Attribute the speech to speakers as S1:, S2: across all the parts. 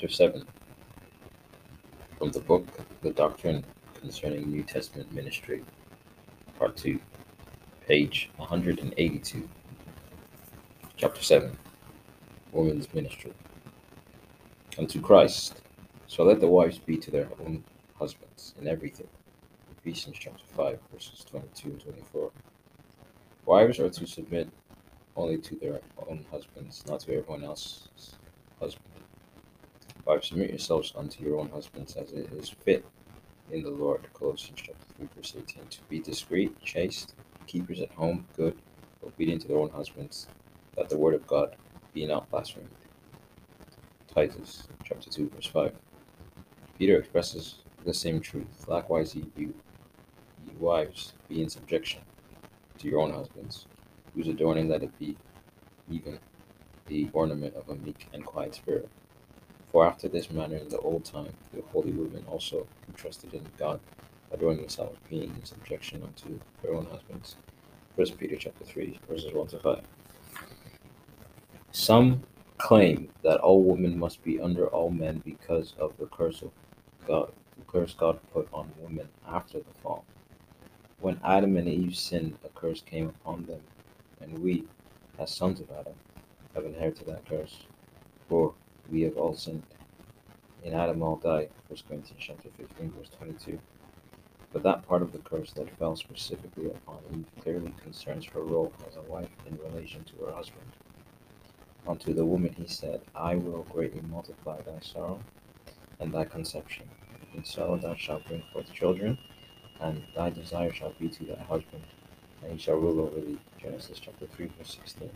S1: Chapter 7 From the book The Doctrine Concerning New Testament Ministry, Part 2, page 182. Chapter 7 Women's Ministry. Unto Christ, so let the wives be to their own husbands in everything. Ephesians chapter 5, verses 22 and 24. Wives are to submit only to their own husbands, not to everyone else's husband. Wives, submit yourselves unto your own husbands as it is fit in the Lord. Colossians chapter 3, verse 18. To be discreet, chaste, keepers at home, good, obedient to their own husbands, that the word of God be not blasphemed. Titus chapter 2, verse 5. Peter expresses the same truth. Likewise, ye, you, ye wives, be in subjection to your own husbands, whose adorning let it be even the ornament of a meek and quiet spirit. For after this manner in the old time the holy women also who trusted in God adorning themselves, being in subjection unto their own husbands. First Peter chapter three, verses one to five. Some claim that all women must be under all men because of the curse of God the curse God put on women after the fall. When Adam and Eve sinned, a curse came upon them, and we, as sons of Adam, have inherited that curse. For we have all sinned. In Adam all die. 1 Corinthians chapter 15, verse 22. But that part of the curse that fell specifically upon Eve clearly concerns her role as a wife in relation to her husband. Unto the woman he said, I will greatly multiply thy sorrow and thy conception. In sorrow thou shalt bring forth children, and thy desire shall be to thy husband, and he shall rule over thee. Genesis chapter 3, verse 16.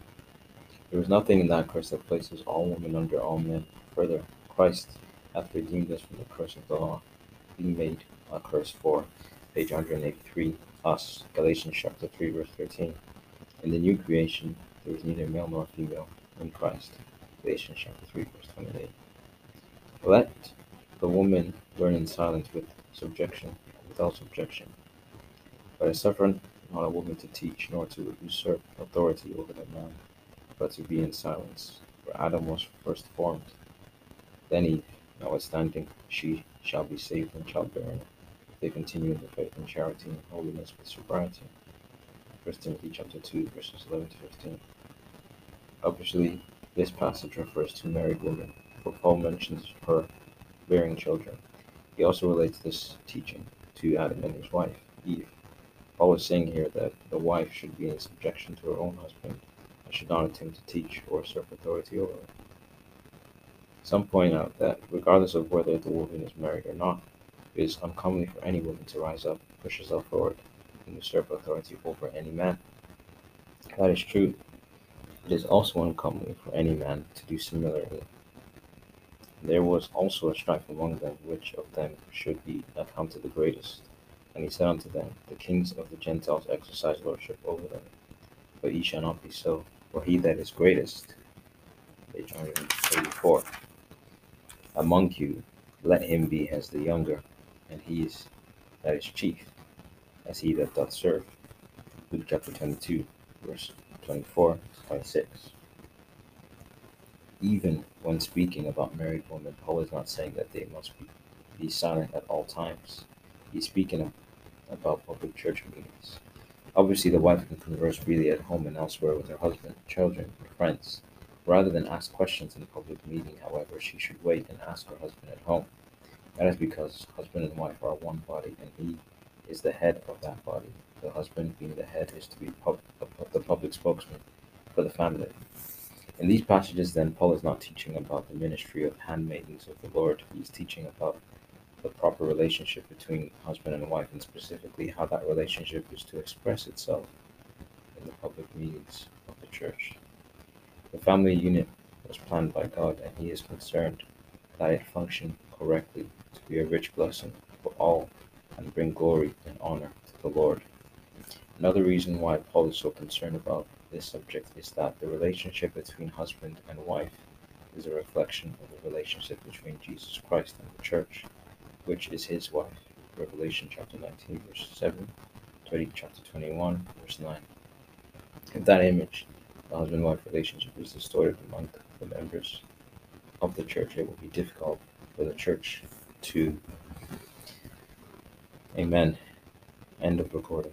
S1: There is nothing in that curse that places all women under all men. Further, Christ hath redeemed us from the curse of the law, being made a curse for, page 183, us. Galatians chapter 3, verse 13. In the new creation, there is neither male nor female in Christ. Galatians chapter 3, verse 28. Let the woman learn in silence with subjection, without subjection. But I suffer not a woman to teach, nor to usurp authority over the man but to be in silence. For Adam was first formed, then Eve, notwithstanding, she shall be saved in childbearing, if they continue in the faith and charity and holiness with sobriety. 1 Timothy chapter 2, verses 11 to 15. Obviously, this passage refers to married women, for Paul mentions her bearing children. He also relates this teaching to Adam and his wife, Eve. Paul is saying here that the wife should be in subjection to her own husband should not attempt to teach or usurp authority over it. Some point out that, regardless of whether the woman is married or not, it is uncommon for any woman to rise up, push herself forward, and usurp authority over any man. That is true. It is also uncommon for any man to do similarly. There was also a strife among them which of them should be accounted the greatest. And he said unto them, The kings of the Gentiles exercise lordship over them, but ye shall not be so, for he that is greatest, page 184, among you, let him be as the younger, and he is that is chief, as he that doth serve. Luke chapter 22, verse 24 26. Even when speaking about married women, Paul is not saying that they must be, be silent at all times. He's speaking about public church meetings. Obviously, the wife can converse freely at home and elsewhere with her husband, children, or friends. Rather than ask questions in a public meeting, however, she should wait and ask her husband at home. That is because husband and wife are one body, and he is the head of that body. The husband, being the head, is to be pub- the public spokesman for the family. In these passages, then, Paul is not teaching about the ministry of handmaidens of the Lord. He is teaching about the proper relationship between husband and wife, and specifically how that relationship is to express itself in the public meetings of the church. The family unit was planned by God, and He is concerned that it function correctly to be a rich blessing for all and bring glory and honor to the Lord. Another reason why Paul is so concerned about this subject is that the relationship between husband and wife is a reflection of the relationship between Jesus Christ and the church which is his wife. Revelation chapter 19, verse 7, 20, chapter 21, verse 9. In that image, the husband wife relationship is distorted among the members of the church. It will be difficult for the church to. Amen. End of recording.